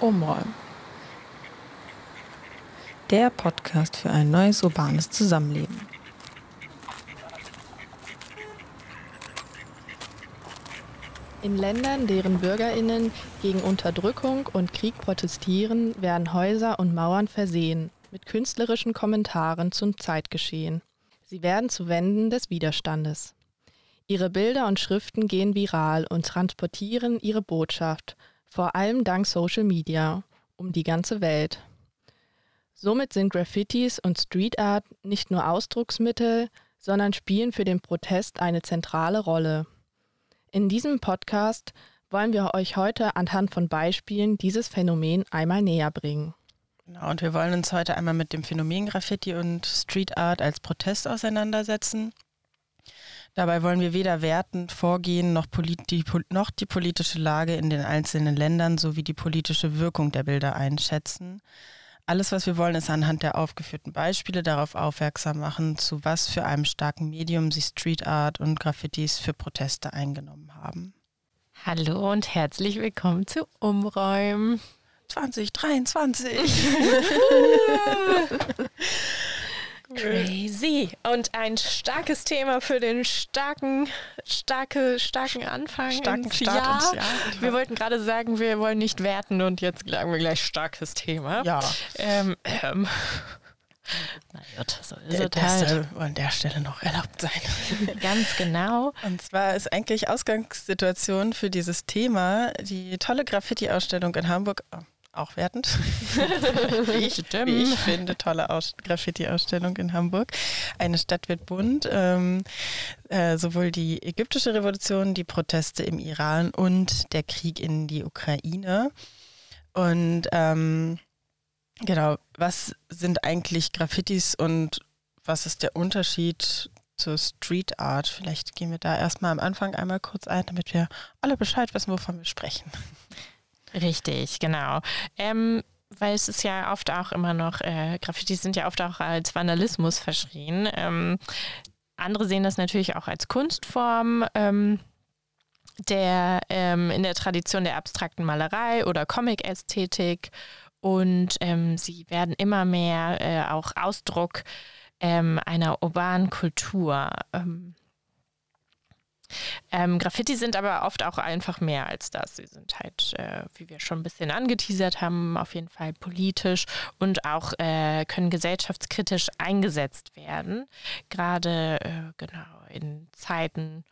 Umräumen. Der Podcast für ein neues urbanes Zusammenleben. In Ländern, deren Bürgerinnen gegen Unterdrückung und Krieg protestieren, werden Häuser und Mauern versehen mit künstlerischen Kommentaren zum Zeitgeschehen. Sie werden zu Wänden des Widerstandes. Ihre Bilder und Schriften gehen viral und transportieren ihre Botschaft vor allem dank Social Media, um die ganze Welt. Somit sind Graffitis und Street Art nicht nur Ausdrucksmittel, sondern spielen für den Protest eine zentrale Rolle. In diesem Podcast wollen wir euch heute anhand von Beispielen dieses Phänomen einmal näher bringen. Genau, und wir wollen uns heute einmal mit dem Phänomen Graffiti und Street Art als Protest auseinandersetzen. Dabei wollen wir weder wertend vorgehen, noch, die, noch die politische Lage in den einzelnen Ländern sowie die politische Wirkung der Bilder einschätzen. Alles, was wir wollen, ist anhand der aufgeführten Beispiele darauf aufmerksam machen, zu was für einem starken Medium sich Street Art und Graffitis für Proteste eingenommen haben. Hallo und herzlich willkommen zu Umräumen 2023. Crazy. Und ein starkes Thema für den starken, starke, starken Anfang starken ins Start Jahr. Ins Jahr. Wir wollten gerade sagen, wir wollen nicht werten und jetzt sagen wir gleich starkes Thema. Ja. Ähm, ähm. Na gut, so ist der, es halt. soll an der Stelle noch erlaubt sein. Ganz genau. Und zwar ist eigentlich Ausgangssituation für dieses Thema die tolle Graffiti-Ausstellung in Hamburg. Oh auch wertend. ich, wie ich finde, tolle Graffiti-Ausstellung in Hamburg. Eine Stadt wird bunt. Ähm, äh, sowohl die ägyptische Revolution, die Proteste im Iran und der Krieg in die Ukraine. Und ähm, genau, was sind eigentlich Graffitis und was ist der Unterschied zur Street Art? Vielleicht gehen wir da erstmal am Anfang einmal kurz ein, damit wir alle Bescheid wissen, wovon wir sprechen. Richtig, genau. Ähm, weil es ist ja oft auch immer noch, äh, Graffitis sind ja oft auch als Vandalismus verschrien. Ähm, andere sehen das natürlich auch als Kunstform. Ähm, der ähm, in der Tradition der abstrakten Malerei oder Comic-Ästhetik und ähm, sie werden immer mehr äh, auch Ausdruck ähm, einer urbanen Kultur. Ähm, ähm, Graffiti sind aber oft auch einfach mehr als das. Sie sind halt, äh, wie wir schon ein bisschen angeteasert haben, auf jeden Fall politisch und auch äh, können gesellschaftskritisch eingesetzt werden. Gerade äh, genau in Zeiten,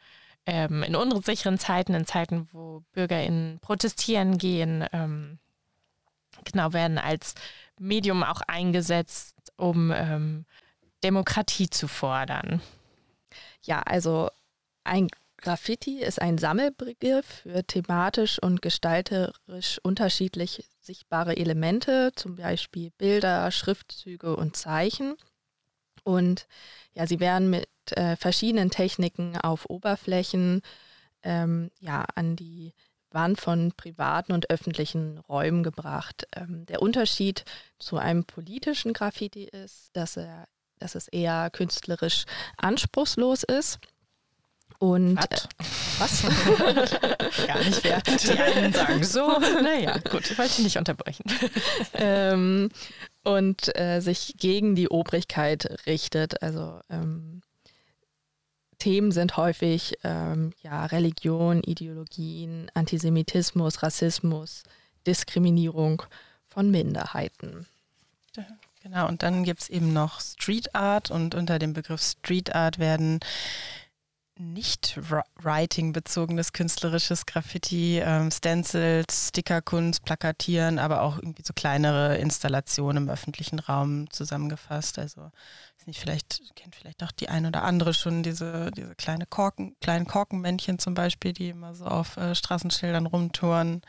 ähm, in unsicheren Zeiten, in Zeiten, wo BürgerInnen protestieren gehen, ähm, genau werden als Medium auch eingesetzt, um ähm, Demokratie zu fordern. Ja, also ein Graffiti ist ein Sammelbegriff für thematisch und gestalterisch unterschiedlich sichtbare Elemente, zum Beispiel Bilder, Schriftzüge und Zeichen. Und ja, sie werden mit äh, verschiedenen Techniken auf Oberflächen ähm, ja, an die Wand von privaten und öffentlichen Räumen gebracht. Ähm, der Unterschied zu einem politischen Graffiti ist, dass, er, dass es eher künstlerisch anspruchslos ist und? Äh, was? Gar nicht wertend. Die einen sagen so. Naja, gut, ich wollte nicht unterbrechen. ähm, und äh, sich gegen die Obrigkeit richtet. Also ähm, Themen sind häufig ähm, ja, Religion, Ideologien, Antisemitismus, Rassismus, Diskriminierung von Minderheiten. Genau, und dann gibt es eben noch Street Art und unter dem Begriff Street Art werden nicht Writing-bezogenes künstlerisches Graffiti, ähm, Stencils, Stickerkunst, Plakatieren, aber auch irgendwie so kleinere Installationen im öffentlichen Raum zusammengefasst. Also ist nicht, vielleicht kennt vielleicht auch die ein oder andere schon diese, diese kleine Korken, kleinen Korkenmännchen zum Beispiel, die immer so auf äh, Straßenschildern rumtouren.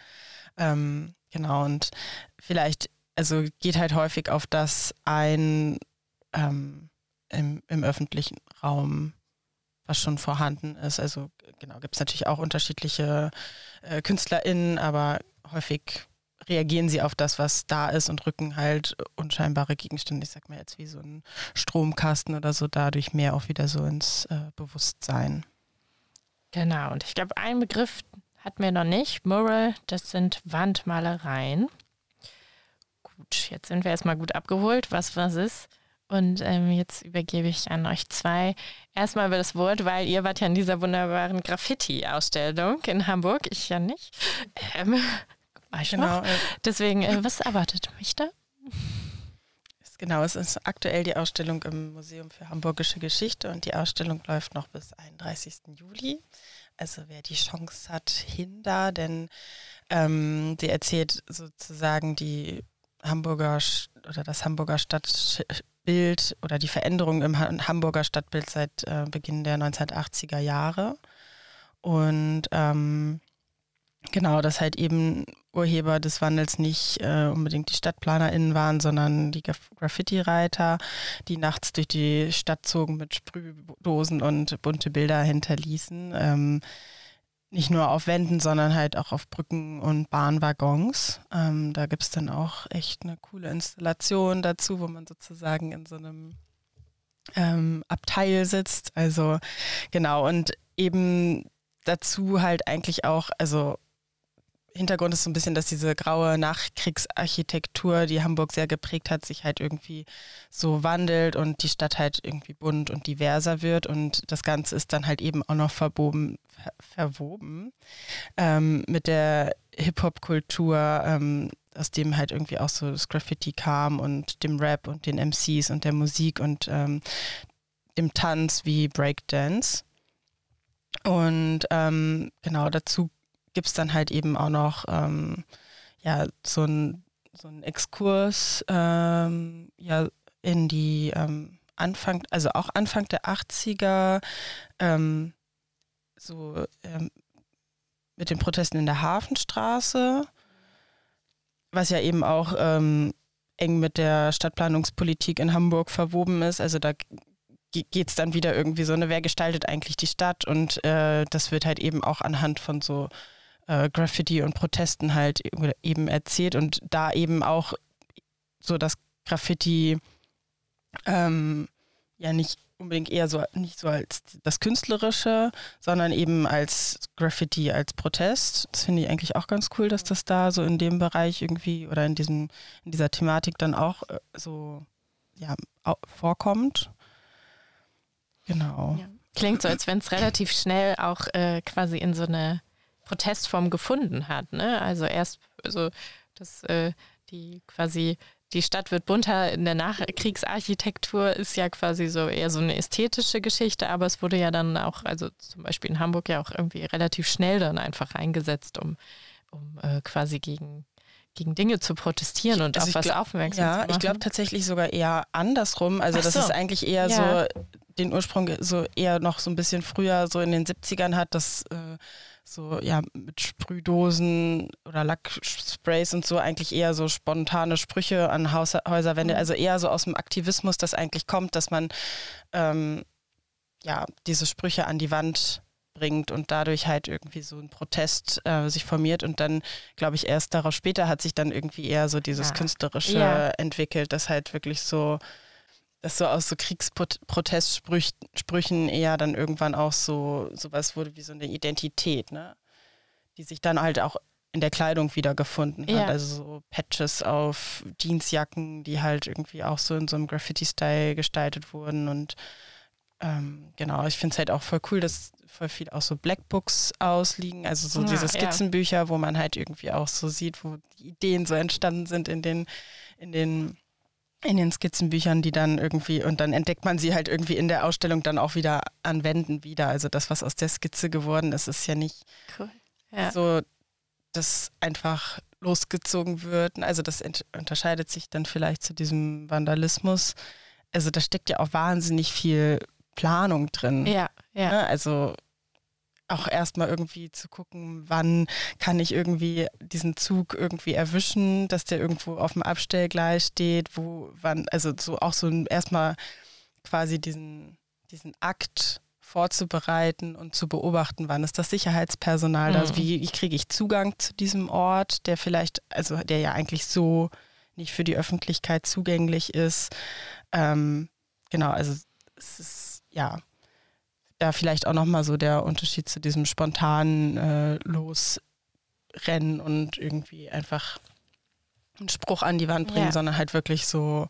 Ähm, genau, und vielleicht, also geht halt häufig auf das ein ähm, im, im öffentlichen Raum was schon vorhanden ist. Also genau, gibt es natürlich auch unterschiedliche äh, KünstlerInnen, aber häufig reagieren sie auf das, was da ist und rücken halt unscheinbare Gegenstände, ich sag mal jetzt wie so ein Stromkasten oder so, dadurch mehr auch wieder so ins äh, Bewusstsein. Genau, und ich glaube, ein Begriff hatten wir noch nicht. Mural, das sind Wandmalereien. Gut, jetzt sind wir erstmal gut abgeholt, was was ist. Und ähm, jetzt übergebe ich an euch zwei erstmal über das Wort, weil ihr wart ja in dieser wunderbaren Graffiti-Ausstellung in Hamburg, ich ja nicht. Ähm, war ich genau. Noch. Deswegen, äh, was erwartet mich da? Genau, es ist aktuell die Ausstellung im Museum für Hamburgische Geschichte und die Ausstellung läuft noch bis 31. Juli. Also wer die Chance hat, hin da, denn ähm, sie erzählt sozusagen die Hamburger oder das Hamburger Stadtbild oder die Veränderung im Hamburger Stadtbild seit äh, Beginn der 1980er Jahre. Und ähm, genau, dass halt eben Urheber des Wandels nicht äh, unbedingt die StadtplanerInnen waren, sondern die Graffiti-Reiter, die nachts durch die Stadt zogen mit Sprühdosen und bunte Bilder hinterließen. Ähm, nicht nur auf Wänden, sondern halt auch auf Brücken und Bahnwaggons. Ähm, da gibt es dann auch echt eine coole Installation dazu, wo man sozusagen in so einem ähm, Abteil sitzt. Also genau, und eben dazu halt eigentlich auch, also Hintergrund ist so ein bisschen, dass diese graue Nachkriegsarchitektur, die Hamburg sehr geprägt hat, sich halt irgendwie so wandelt und die Stadt halt irgendwie bunt und diverser wird. Und das Ganze ist dann halt eben auch noch verboben, ver verwoben ähm, mit der Hip-Hop-Kultur, ähm, aus dem halt irgendwie auch so das Graffiti kam und dem Rap und den MCs und der Musik und ähm, dem Tanz wie Breakdance. Und ähm, genau dazu gibt es dann halt eben auch noch ähm, ja, so ein so Exkurs ähm, ja, in die ähm, Anfang, also auch Anfang der 80er, ähm, so ähm, mit den Protesten in der Hafenstraße, was ja eben auch eng mit der Stadtplanungspolitik in Hamburg verwoben ist. Also da geht es dann wieder irgendwie so, ne, wer gestaltet eigentlich die Stadt? Und äh, das wird halt eben auch anhand von so äh, Graffiti und Protesten halt eben erzählt und da eben auch so das Graffiti ähm, ja nicht unbedingt eher so nicht so als das Künstlerische, sondern eben als Graffiti, als Protest. Das finde ich eigentlich auch ganz cool, dass das da so in dem Bereich irgendwie oder in diesem, in dieser Thematik dann auch äh, so ja, vorkommt. Genau. Ja. Klingt so, als wenn es relativ schnell auch äh, quasi in so eine Protestform gefunden hat. Ne? Also erst, also dass äh, die quasi die Stadt wird bunter in der Nachkriegsarchitektur ist ja quasi so eher so eine ästhetische Geschichte, aber es wurde ja dann auch, also zum Beispiel in Hamburg ja auch irgendwie relativ schnell dann einfach eingesetzt, um, um äh, quasi gegen gegen Dinge zu protestieren und also auf was glaub, aufmerksam ja, zu machen. Ja, ich glaube tatsächlich sogar eher andersrum. Also, so. dass es eigentlich eher ja. so den Ursprung so eher noch so ein bisschen früher, so in den 70ern hat, dass äh, so ja mit Sprühdosen oder Lacksprays und so eigentlich eher so spontane Sprüche an Haus Häuserwände, mhm. also eher so aus dem Aktivismus, das eigentlich kommt, dass man ähm, ja diese Sprüche an die Wand bringt und dadurch halt irgendwie so ein Protest äh, sich formiert und dann glaube ich erst darauf später hat sich dann irgendwie eher so dieses ja. künstlerische ja. entwickelt, das halt wirklich so dass so aus so Kriegsprotestsprüchen eher dann irgendwann auch so sowas wurde wie so eine Identität, ne? Die sich dann halt auch in der Kleidung wiedergefunden hat. Ja. Also so Patches auf Jeansjacken, die halt irgendwie auch so in so einem Graffiti-Style gestaltet wurden. Und ähm, genau, ich finde es halt auch voll cool, dass voll viel auch so Blackbooks ausliegen, also so ja, diese Skizzenbücher, ja. wo man halt irgendwie auch so sieht, wo die Ideen so entstanden sind in den, in den in den Skizzenbüchern, die dann irgendwie, und dann entdeckt man sie halt irgendwie in der Ausstellung dann auch wieder an Wänden wieder. Also das, was aus der Skizze geworden ist, ist ja nicht cool. ja. so, dass einfach losgezogen wird. Also das unterscheidet sich dann vielleicht zu diesem Vandalismus. Also da steckt ja auch wahnsinnig viel Planung drin. Ja, ja. Ne? Also auch erstmal irgendwie zu gucken, wann kann ich irgendwie diesen Zug irgendwie erwischen, dass der irgendwo auf dem Abstellgleis steht, wo, wann, also so auch so erstmal quasi diesen, diesen Akt vorzubereiten und zu beobachten, wann ist das Sicherheitspersonal mhm. da, also wie, wie kriege ich Zugang zu diesem Ort, der vielleicht, also der ja eigentlich so nicht für die Öffentlichkeit zugänglich ist. Ähm, genau, also es ist, ja, da vielleicht auch nochmal so der Unterschied zu diesem spontanen äh, Losrennen und irgendwie einfach einen Spruch an die Wand bringen, ja. sondern halt wirklich so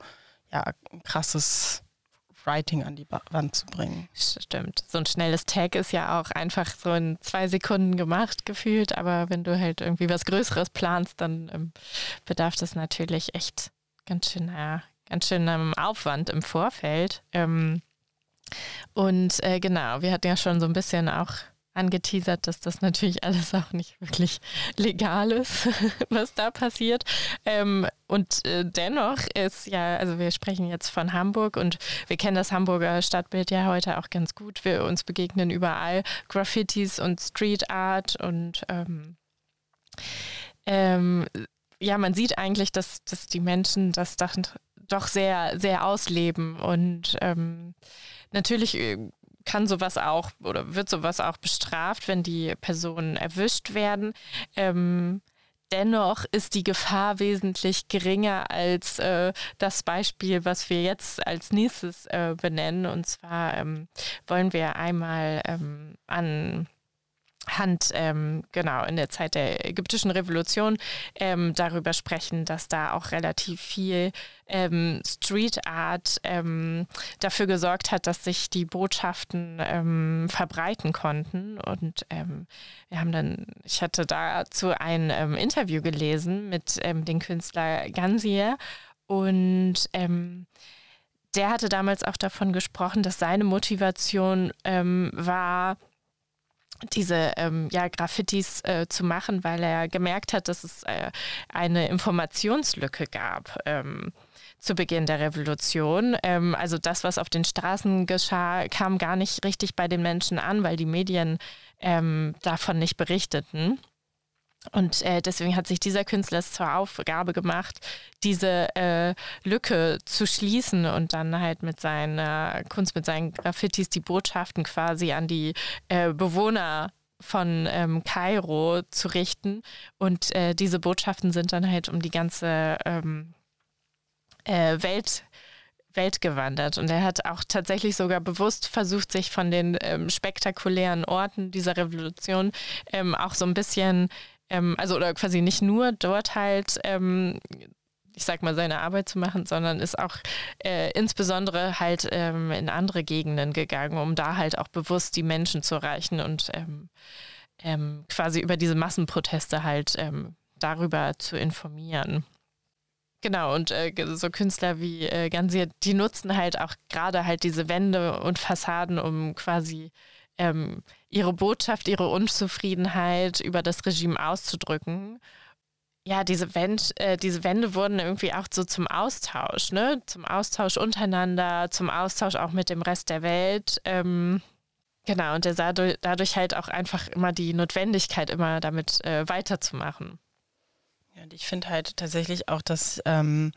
ja, ein krasses Writing an die Wand zu bringen. Stimmt. So ein schnelles Tag ist ja auch einfach so in zwei Sekunden gemacht gefühlt, aber wenn du halt irgendwie was Größeres planst, dann ähm, bedarf das natürlich echt ganz schön, ja, ganz schön Aufwand im Vorfeld. Ähm, und äh, genau, wir hatten ja schon so ein bisschen auch angeteasert, dass das natürlich alles auch nicht wirklich legal ist, was da passiert. Ähm, und äh, dennoch ist ja, also wir sprechen jetzt von Hamburg und wir kennen das Hamburger Stadtbild ja heute auch ganz gut. Wir uns begegnen überall Graffitis und Street Art und ähm, ähm, ja, man sieht eigentlich, dass, dass die Menschen das doch sehr, sehr ausleben und ähm, natürlich äh, kann sowas auch oder wird sowas auch bestraft, wenn die Personen erwischt werden. Ähm, dennoch ist die Gefahr wesentlich geringer als äh, das Beispiel, was wir jetzt als nächstes äh, benennen. Und zwar ähm, wollen wir einmal ähm, an Hand, ähm, genau, in der Zeit der ägyptischen Revolution ähm, darüber sprechen, dass da auch relativ viel ähm, Street Art ähm, dafür gesorgt hat, dass sich die Botschaften ähm, verbreiten konnten. Und ähm, wir haben dann, ich hatte dazu ein Interview gelesen mit dem Künstler Gansier und der hatte damals auch davon gesprochen, dass seine Motivation war, diese ähm, ja, Graffitis äh, zu machen, weil er gemerkt hat, dass es äh, eine Informationslücke gab. Ähm, zu Beginn der Revolution. Ähm, also das, was auf den Straßen geschah, kam gar nicht richtig bei den Menschen an, weil die Medien ähm, davon nicht berichteten. Und äh, deswegen hat sich dieser Künstler es zur Aufgabe gemacht, diese äh, Lücke zu schließen und dann halt mit seiner Kunst, mit seinen Graffitis die Botschaften quasi an die äh, Bewohner von ähm, Kairo zu richten. Und äh, diese Botschaften sind dann halt um die ganze ähm, äh, Welt Welt gewandert. Und er hat auch tatsächlich sogar bewusst versucht, sich von den ähm, spektakulären Orten dieser Revolution ähm, auch so ein bisschen ähm, also oder quasi nicht nur dort halt, ähm, ich sag mal, seine Arbeit zu machen, sondern ist auch äh, insbesondere halt ähm, in andere Gegenden gegangen, um da halt auch bewusst die Menschen zu erreichen und ähm, ähm, quasi über diese Massenproteste halt ähm, darüber zu informieren. Genau, und äh, so Künstler wie äh, Gansier, die nutzen halt auch gerade halt diese Wände und Fassaden, um quasi ähm, ihre Botschaft, ihre Unzufriedenheit über das Regime auszudrücken. Ja, diese, Wend, äh, diese Wände wurden irgendwie auch so zum Austausch, ne? Zum Austausch untereinander, zum Austausch auch mit dem Rest der Welt. Ähm, genau, und der sah dadurch halt auch einfach immer die Notwendigkeit, immer damit äh, weiterzumachen. Ja, und ich finde halt tatsächlich auch, dass ähm,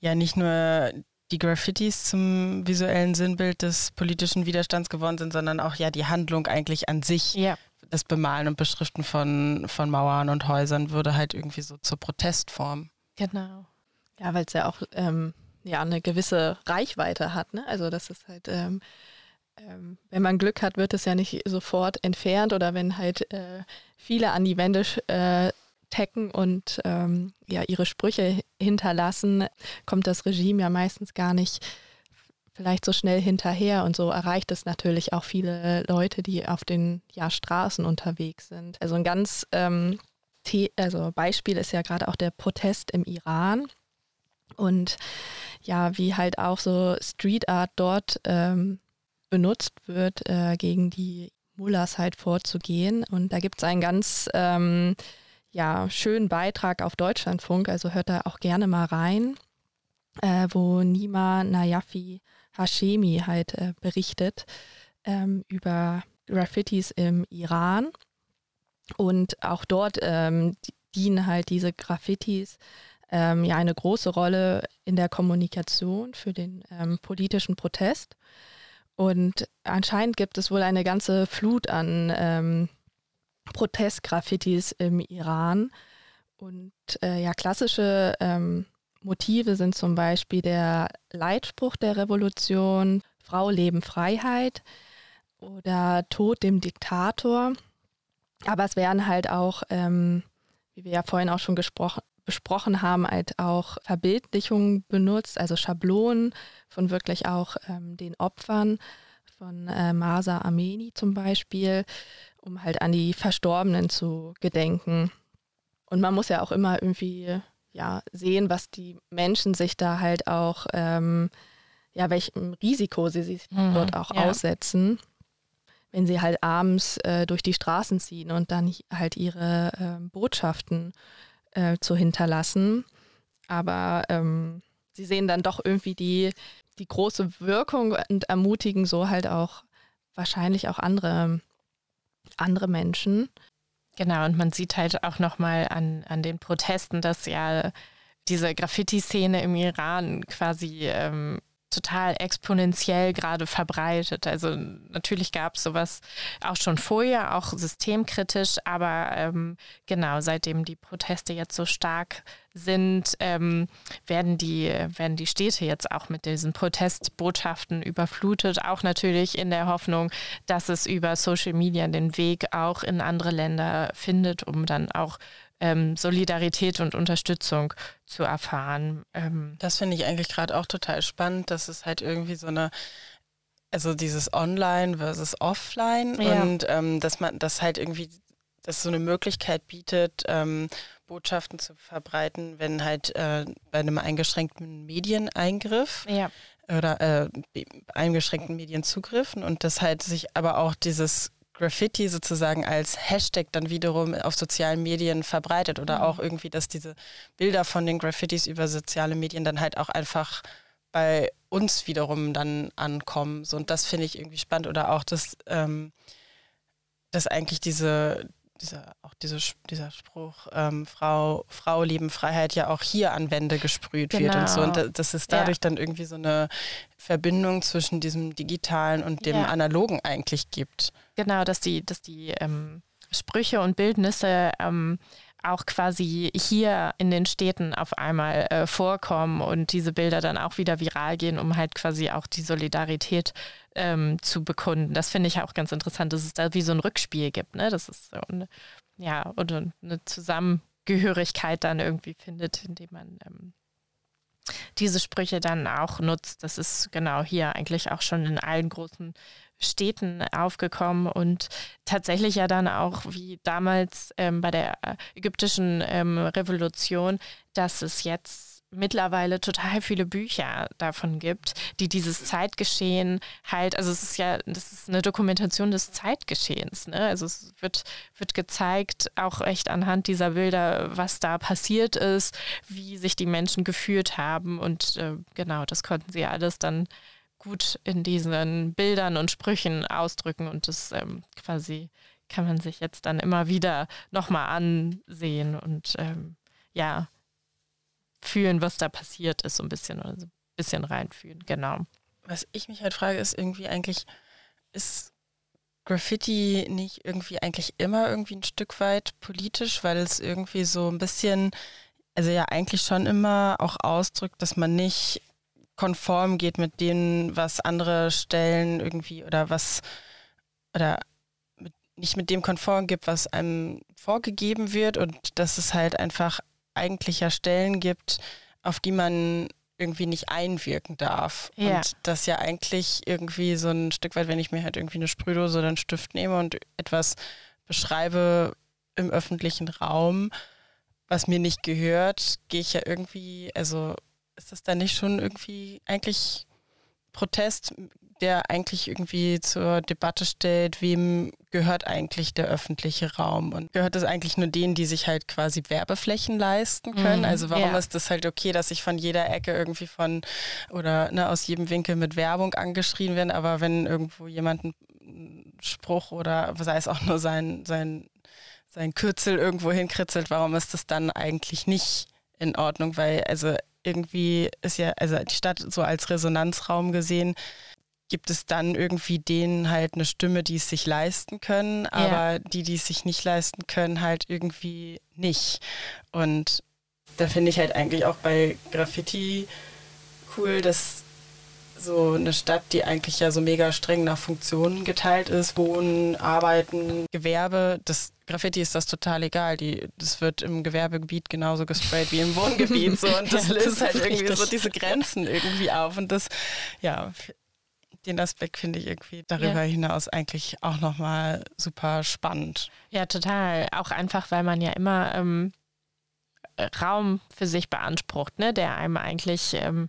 ja nicht nur die Graffitis zum visuellen Sinnbild des politischen Widerstands geworden sind, sondern auch ja die Handlung eigentlich an sich. Ja. Das Bemalen und Beschriften von, von Mauern und Häusern würde halt irgendwie so zur Protestform. Genau. Ja, weil es ja auch ähm, ja, eine gewisse Reichweite hat. Ne? Also das ist halt, ähm, ähm, wenn man Glück hat, wird es ja nicht sofort entfernt oder wenn halt äh, viele an die Wände äh, taggen und ähm, ja, ihre Sprüche hinterlassen, kommt das Regime ja meistens gar nicht vielleicht so schnell hinterher und so erreicht es natürlich auch viele Leute, die auf den ja, Straßen unterwegs sind. Also ein ganz ähm, also Beispiel ist ja gerade auch der Protest im Iran und ja, wie halt auch so Street Art dort ähm, benutzt wird, äh, gegen die Mullahs halt vorzugehen. Und da gibt es einen ganz ähm, ja, schönen Beitrag auf Deutschlandfunk, also hört da auch gerne mal rein, äh, wo Nima Nayafi Hashemi halt äh, berichtet ähm, über Graffitis im Iran. Und auch dort ähm, dienen halt diese Graffitis ähm, ja eine große Rolle in der Kommunikation für den ähm, politischen Protest. Und anscheinend gibt es wohl eine ganze Flut an ähm, Protestgraffitis im Iran. Und äh, ja, klassische ähm, Motive sind zum Beispiel der Leitspruch der Revolution, Frau, Leben, Freiheit oder Tod dem Diktator. Aber es werden halt auch, ähm, wie wir ja vorhin auch schon besprochen haben, halt auch Verbildlichungen benutzt, also Schablonen von wirklich auch ähm, den Opfern von äh, Masa Ameni zum Beispiel, um halt an die Verstorbenen zu gedenken. Und man muss ja auch immer irgendwie ja, sehen, was die Menschen sich da halt auch, ähm, ja, welchem Risiko sie sich mhm, dort auch ja. aussetzen, wenn sie halt abends äh, durch die Straßen ziehen und dann halt ihre äh, Botschaften äh, zu hinterlassen. Aber ähm, sie sehen dann doch irgendwie die, die große Wirkung und ermutigen so halt auch wahrscheinlich auch andere, andere Menschen. Genau, und man sieht halt auch nochmal an, an den Protesten, dass ja diese Graffiti-Szene im Iran quasi ähm, total exponentiell gerade verbreitet. Also natürlich gab es sowas auch schon vorher, auch systemkritisch, aber ähm, genau, seitdem die Proteste jetzt so stark sind, ähm, werden, die, werden die Städte jetzt auch mit diesen Protestbotschaften überflutet, auch natürlich in der Hoffnung, dass es über Social Media den Weg auch in andere Länder findet, um dann auch ähm, Solidarität und Unterstützung zu erfahren. Ähm das finde ich eigentlich gerade auch total spannend, dass es halt irgendwie so eine also dieses Online versus Offline ja. und ähm, dass man das halt irgendwie, das so eine Möglichkeit bietet, ähm, Botschaften zu verbreiten, wenn halt äh, bei einem eingeschränkten Medieneingriff ja. oder äh, eingeschränkten Medienzugriffen und das halt sich aber auch dieses Graffiti sozusagen als Hashtag dann wiederum auf sozialen Medien verbreitet oder mhm. auch irgendwie, dass diese Bilder von den Graffitis über soziale Medien dann halt auch einfach bei uns wiederum dann ankommen. So, und das finde ich irgendwie spannend. Oder auch, dass, ähm, dass eigentlich diese, dieser, auch diese, dieser Spruch, ähm, Frau, Frau, Leben, Freiheit ja auch hier an Wände gesprüht genau. wird und so. Und dass es dadurch ja. dann irgendwie so eine Verbindung zwischen diesem Digitalen und dem ja. Analogen eigentlich gibt. Genau, dass die, dass die ähm, Sprüche und Bildnisse ähm, auch quasi hier in den Städten auf einmal äh, vorkommen und diese Bilder dann auch wieder viral gehen, um halt quasi auch die Solidarität ähm, zu bekunden. Das finde ich auch ganz interessant, dass es da wie so ein Rückspiel gibt, ne? Das ist so eine, ja, oder eine Zusammengehörigkeit dann irgendwie findet, indem man ähm, diese Sprüche dann auch nutzt. Das ist genau hier eigentlich auch schon in allen großen Städten aufgekommen und tatsächlich ja dann auch wie damals ähm, bei der ägyptischen ähm, Revolution, dass es jetzt mittlerweile total viele Bücher davon gibt, die dieses Zeitgeschehen halt, also es ist ja, das ist eine Dokumentation des Zeitgeschehens, ne? Also es wird, wird gezeigt, auch echt anhand dieser Bilder, was da passiert ist, wie sich die Menschen gefühlt haben und äh, genau, das konnten sie alles dann gut in diesen Bildern und Sprüchen ausdrücken und das ähm, quasi kann man sich jetzt dann immer wieder nochmal ansehen und ähm, ja, fühlen, was da passiert ist, so ein bisschen oder so ein bisschen reinfühlen, genau. Was ich mich halt frage, ist irgendwie eigentlich, ist Graffiti nicht irgendwie eigentlich immer irgendwie ein Stück weit politisch, weil es irgendwie so ein bisschen, also ja eigentlich schon immer auch ausdrückt, dass man nicht konform geht mit dem, was andere Stellen irgendwie oder was oder mit, nicht mit dem konform gibt, was einem vorgegeben wird und dass es halt einfach eigentlich ja Stellen gibt, auf die man irgendwie nicht einwirken darf. Ja. Und das ja eigentlich irgendwie so ein Stück weit, wenn ich mir halt irgendwie eine Sprühdose oder einen Stift nehme und etwas beschreibe im öffentlichen Raum, was mir nicht gehört, gehe ich ja irgendwie, also ist das dann nicht schon irgendwie eigentlich Protest, der eigentlich irgendwie zur Debatte stellt, wem gehört eigentlich der öffentliche Raum und gehört das eigentlich nur denen, die sich halt quasi Werbeflächen leisten können? Mhm, also warum ja. ist das halt okay, dass ich von jeder Ecke irgendwie von oder ne, aus jedem Winkel mit Werbung angeschrien werde, aber wenn irgendwo jemand einen Spruch oder sei es auch nur sein, sein, sein Kürzel irgendwo hinkritzelt, warum ist das dann eigentlich nicht in Ordnung? Weil also irgendwie ist ja, also die Stadt so als Resonanzraum gesehen, gibt es dann irgendwie denen halt eine Stimme, die es sich leisten können, aber ja. die, die es sich nicht leisten können, halt irgendwie nicht. Und da finde ich halt eigentlich auch bei Graffiti cool, dass so eine Stadt, die eigentlich ja so mega streng nach Funktionen geteilt ist, Wohnen, Arbeiten, Gewerbe, das Graffiti ist das total egal. Die, das wird im Gewerbegebiet genauso gesprayt wie im Wohngebiet. So, und das ja, löst halt irgendwie richtig. so diese Grenzen irgendwie auf. Und das, ja, den Aspekt finde ich irgendwie darüber ja. hinaus eigentlich auch nochmal super spannend. Ja, total. Auch einfach, weil man ja immer ähm, Raum für sich beansprucht, ne, der einem eigentlich ähm,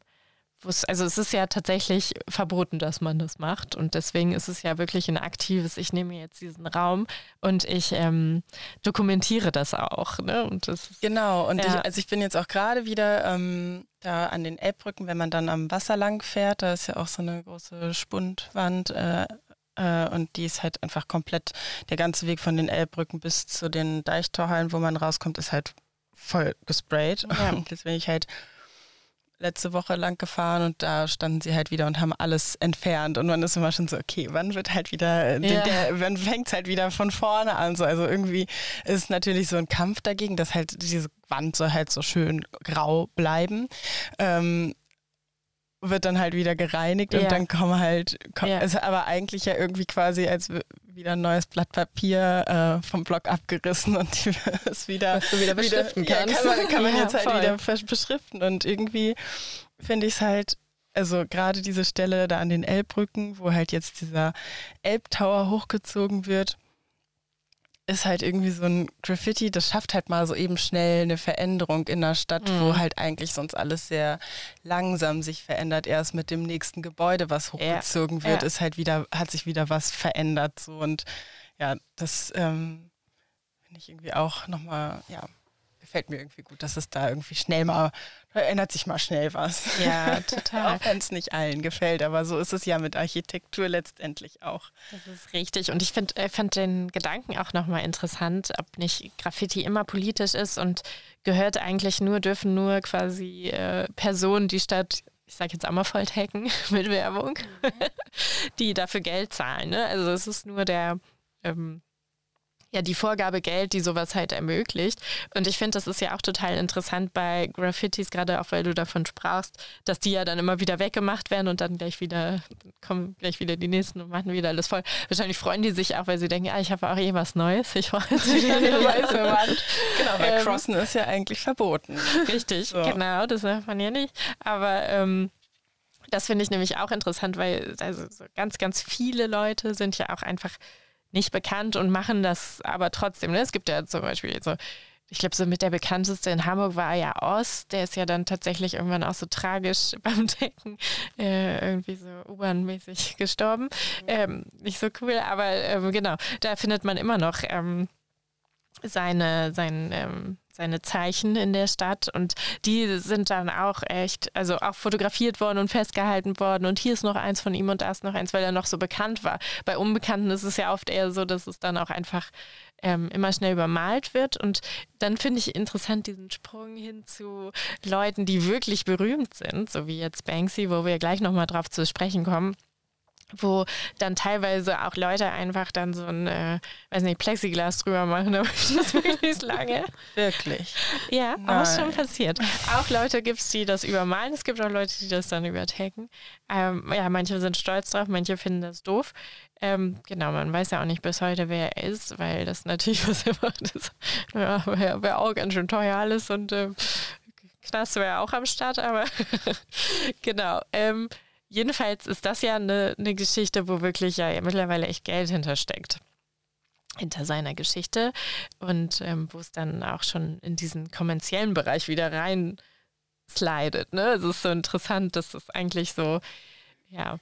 also es ist ja tatsächlich verboten, dass man das macht und deswegen ist es ja wirklich ein aktives, ich nehme jetzt diesen Raum und ich ähm, dokumentiere das auch. Ne? Und das ist, genau, und ja. ich, also ich bin jetzt auch gerade wieder ähm, da an den Elbbrücken, wenn man dann am Wasser lang fährt, da ist ja auch so eine große Spundwand äh, äh, und die ist halt einfach komplett, der ganze Weg von den Elbbrücken bis zu den Deichtorhallen, wo man rauskommt, ist halt voll gesprayt. Ja. Und jetzt bin ich halt letzte Woche lang gefahren und da standen sie halt wieder und haben alles entfernt und man ist immer schon so, okay, wann wird halt wieder, äh, ja. der, wann fängt es halt wieder von vorne an? So, also irgendwie ist natürlich so ein Kampf dagegen, dass halt diese Wand soll halt so schön grau bleiben. Ähm, wird dann halt wieder gereinigt ja. und dann kommen halt, komm, ja. ist aber eigentlich ja irgendwie quasi als wieder ein neues Blatt Papier äh, vom Block abgerissen und die ist wieder, Was du wieder beschriften wieder, kannst. Ja, kann man, kann man jetzt halt voll. wieder beschriften und irgendwie finde ich es halt, also gerade diese Stelle da an den Elbbrücken, wo halt jetzt dieser Elbtower hochgezogen wird, ist halt irgendwie so ein Graffiti, das schafft halt mal so eben schnell eine Veränderung in der Stadt, mhm. wo halt eigentlich sonst alles sehr langsam sich verändert. Erst mit dem nächsten Gebäude, was hochgezogen ja. wird, ja. ist halt wieder, hat sich wieder was verändert. So und ja, das ähm, finde ich irgendwie auch nochmal, ja, gefällt mir irgendwie gut, dass es da irgendwie schnell mal, da ändert sich mal schnell was. Ja, total. auch wenn es nicht allen gefällt, aber so ist es ja mit Architektur letztendlich auch. Das ist richtig. Und ich finde äh, find den Gedanken auch nochmal interessant, ob nicht Graffiti immer politisch ist und gehört eigentlich nur, dürfen nur quasi äh, Personen die Stadt ich sage jetzt einmal volltaken mit Werbung, mhm. die dafür Geld zahlen. Ne? Also es ist nur der ähm, ja die Vorgabe Geld, die sowas halt ermöglicht. Und ich finde, das ist ja auch total interessant bei Graffitis, gerade auch weil du davon sprachst, dass die ja dann immer wieder weggemacht werden und dann gleich wieder kommen gleich wieder die nächsten und machen wieder alles voll. Wahrscheinlich freuen die sich auch, weil sie denken, ah, ich habe auch eh was Neues. Ich freue mich wieder eine weiße Wand. Genau, weil ähm, Crossen ist ja eigentlich verboten. Richtig, so. genau, das darf man ja nicht. Aber ähm, das finde ich nämlich auch interessant, weil also so ganz, ganz viele Leute sind ja auch einfach nicht bekannt und machen das aber trotzdem. Ne? Es gibt ja zum Beispiel so, ich glaube, so mit der bekannteste in Hamburg war ja Oz, der ist ja dann tatsächlich irgendwann auch so tragisch beim Decken äh, irgendwie so U-Bahn-mäßig gestorben. Mhm. Ähm, nicht so cool, aber ähm, genau, da findet man immer noch ähm, seine, sein, ähm, seine Zeichen in der Stadt und die sind dann auch echt, also auch fotografiert worden und festgehalten worden und hier ist noch eins von ihm und da ist noch eins, weil er noch so bekannt war. Bei Unbekannten ist es ja oft eher so, dass es dann auch einfach ähm, immer schnell übermalt wird und dann finde ich interessant diesen Sprung hin zu Leuten, die wirklich berühmt sind, so wie jetzt Banksy, wo wir gleich nochmal drauf zu sprechen kommen wo dann teilweise auch Leute einfach dann so ein, äh, weiß nicht, Plexiglas drüber machen, aber das wirklich lange. Wirklich? Ja, Nein. auch schon passiert. Auch Leute gibt es, die das übermalen, es gibt auch Leute, die das dann übertaken. Ähm, ja, manche sind stolz drauf, manche finden das doof. Ähm, genau, man weiß ja auch nicht bis heute, wer er ist, weil das natürlich was er macht ist. Ja, wäre wär auch ganz schön teuer alles und äh, Knast wäre auch am Start, aber genau. Ähm, Jedenfalls ist das ja eine, eine Geschichte, wo wirklich ja mittlerweile echt Geld hintersteckt hinter seiner Geschichte und ähm, wo es dann auch schon in diesen kommerziellen Bereich wieder rein slidet. Ne? Es ist so interessant, dass es eigentlich so, ja,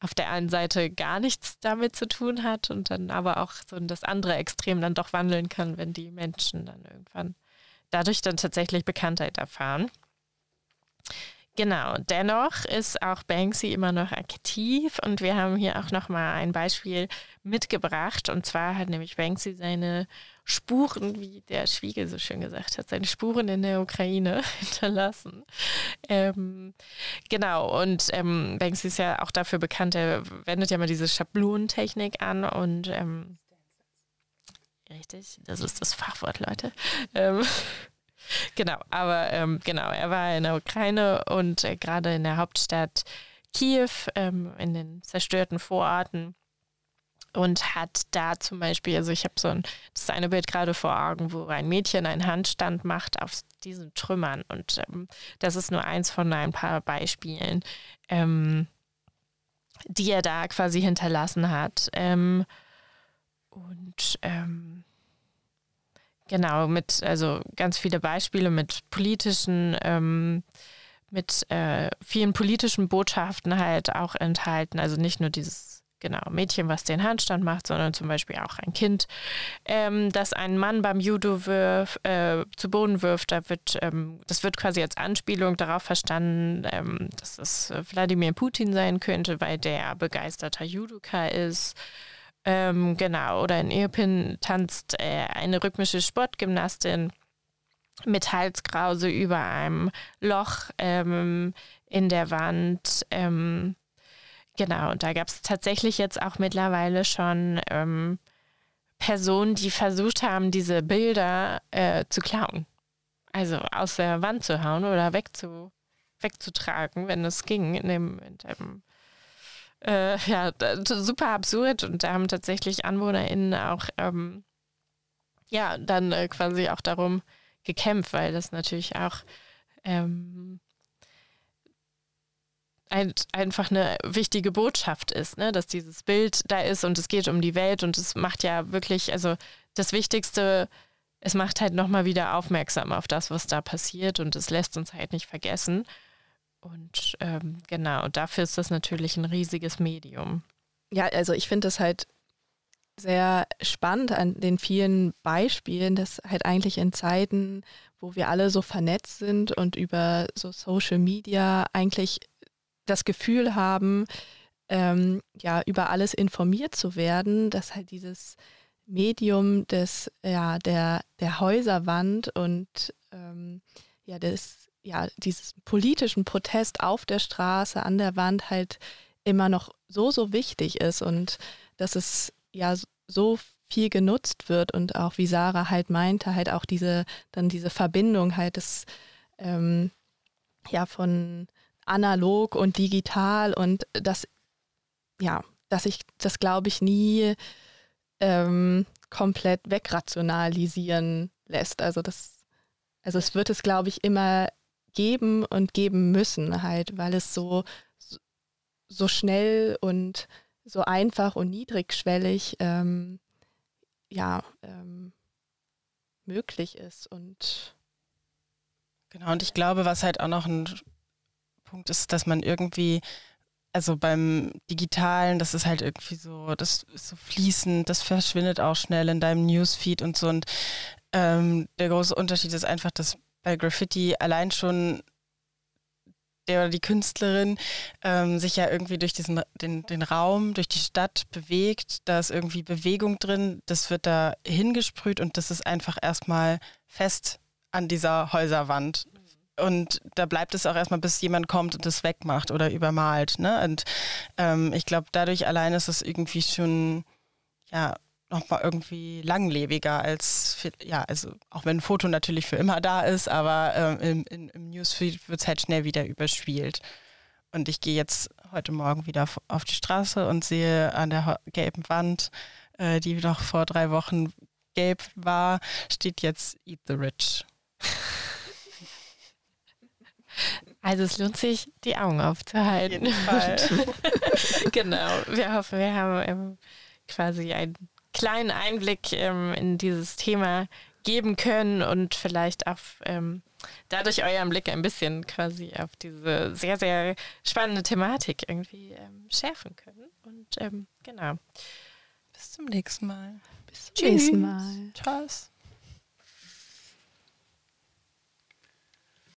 auf der einen Seite gar nichts damit zu tun hat und dann aber auch so in das andere Extrem dann doch wandeln kann, wenn die Menschen dann irgendwann dadurch dann tatsächlich Bekanntheit erfahren. Genau, dennoch ist auch Banksy immer noch aktiv und wir haben hier auch nochmal ein Beispiel mitgebracht und zwar hat nämlich Banksy seine Spuren, wie der Schwiegel so schön gesagt hat, seine Spuren in der Ukraine hinterlassen. Ähm, genau, und ähm, Banksy ist ja auch dafür bekannt, er wendet ja mal diese Schablonentechnik an und ähm, richtig, das ist das Fachwort, Leute. Ähm, Genau, aber ähm, genau, er war in der Ukraine und äh, gerade in der Hauptstadt Kiew ähm, in den zerstörten Vororten und hat da zum Beispiel, also ich habe so ein, das eine Bild gerade vor Augen, wo ein Mädchen einen Handstand macht auf diesen Trümmern und ähm, das ist nur eins von ein paar Beispielen, ähm, die er da quasi hinterlassen hat. Ähm, und ähm, genau, mit, also ganz viele Beispiele mit politischen, ähm, mit äh, vielen politischen Botschaften halt auch enthalten. Also nicht nur dieses genau, Mädchen, was den Handstand macht, sondern zum Beispiel auch ein Kind, ähm, das einen Mann beim Judo wirf, äh, zu Boden wirft. Da wird, ähm, das wird quasi als Anspielung darauf verstanden, ähm, dass es Wladimir Putin sein könnte, weil der begeisterter Judoka ist. Ähm, genau, oder in Irpin tanzt äh, eine rhythmische Sportgymnastin mit Halskrause über einem Loch ähm, in der Wand. Ähm, genau, und da gab es tatsächlich jetzt auch mittlerweile schon ähm, Personen, die versucht haben, diese Bilder äh, zu klauen. Also aus der Wand zu hauen oder wegzu, wegzutragen, wenn es ging, in dem, in dem äh, ja, super absurd und da haben tatsächlich AnwohnerInnen auch ähm, ja, dann äh, quasi auch darum gekämpft, weil das natürlich auch ähm, ein, einfach eine wichtige Botschaft ist, ne? dass dieses Bild da ist und es geht um die Welt und es macht ja wirklich, also das Wichtigste, es macht halt nochmal wieder aufmerksam auf das, was da passiert und es lässt uns halt nicht vergessen. Und ähm, genau, dafür ist das natürlich ein riesiges Medium. Ja, also ich finde das halt sehr spannend an den vielen Beispielen, dass halt eigentlich in Zeiten, wo wir alle so vernetzt sind und über so Social Media eigentlich das Gefühl haben, ähm, ja, über alles informiert zu werden, dass halt dieses Medium des, ja, der, der Häuserwand und ähm, ja, des ja, dieses politischen Protest auf der Straße, an der Wand halt immer noch so, so wichtig ist und dass es ja so viel genutzt wird und auch wie Sarah halt meinte, halt auch diese, dann diese Verbindung halt des, ähm, ja, von analog und digital und das, ja, dass ich das glaube ich nie ähm, komplett wegrationalisieren lässt. Also das, also es wird es glaube ich immer geben und geben müssen, halt, weil es so, so schnell und so einfach und niedrigschwellig ähm, ja, ähm, möglich ist. Und genau, und ich glaube, was halt auch noch ein Punkt ist, dass man irgendwie, also beim Digitalen, das ist halt irgendwie so, das ist so fließend, das verschwindet auch schnell in deinem Newsfeed und so. Und ähm, der große Unterschied ist einfach, dass bei Graffiti allein schon der oder die Künstlerin ähm, sich ja irgendwie durch diesen, den, den Raum, durch die Stadt bewegt. Da ist irgendwie Bewegung drin, das wird da hingesprüht und das ist einfach erstmal fest an dieser Häuserwand. Und da bleibt es auch erstmal, bis jemand kommt und das wegmacht oder übermalt. Ne? Und ähm, ich glaube, dadurch allein ist es irgendwie schon ja, nochmal irgendwie langlebiger als, ja, also auch wenn ein Foto natürlich für immer da ist, aber ähm, im, im, Newsfeed wird es halt schnell wieder überspielt. Und ich gehe jetzt heute Morgen wieder auf die Straße und sehe an der gelben Wand, äh, die noch vor drei Wochen gelb war, steht jetzt Eat the Rich. Also es lohnt sich, die Augen aufzuhalten. genau. Wir hoffen, wir haben ähm, quasi ein kleinen Einblick ähm, in dieses Thema geben können und vielleicht auch ähm, dadurch euren Blick ein bisschen quasi auf diese sehr, sehr spannende Thematik irgendwie ähm, schärfen können. Und ähm, genau. Bis zum nächsten Mal. Bis zum Tschüss. nächsten Mal. Tschüss.